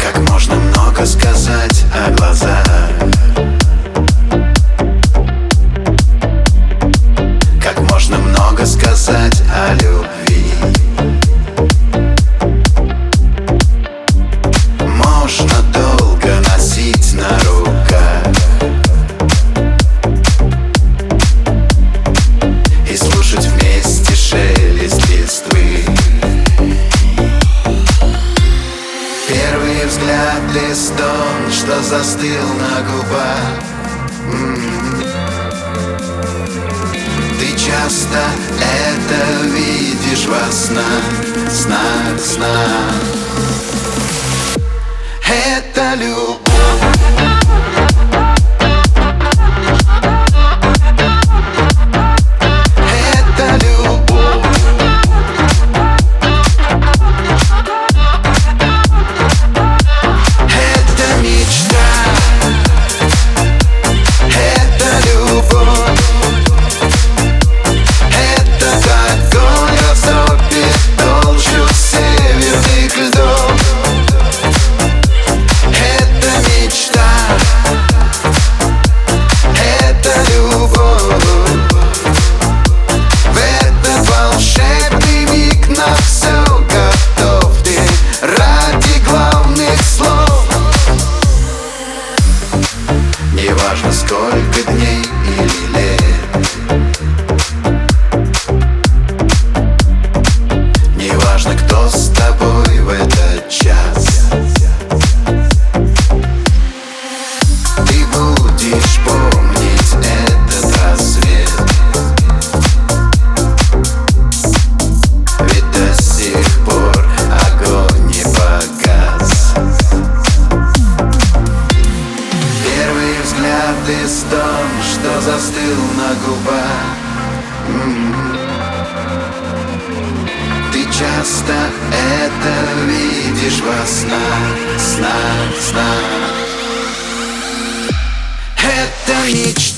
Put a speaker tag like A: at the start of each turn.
A: Как можно много сказать, о глазах? он, что застыл на губах. Ты часто это видишь во снах, снах, снах Это любовь. гордый стон, что застыл на губах. Ты часто это видишь во снах, снах, снах. Это мечта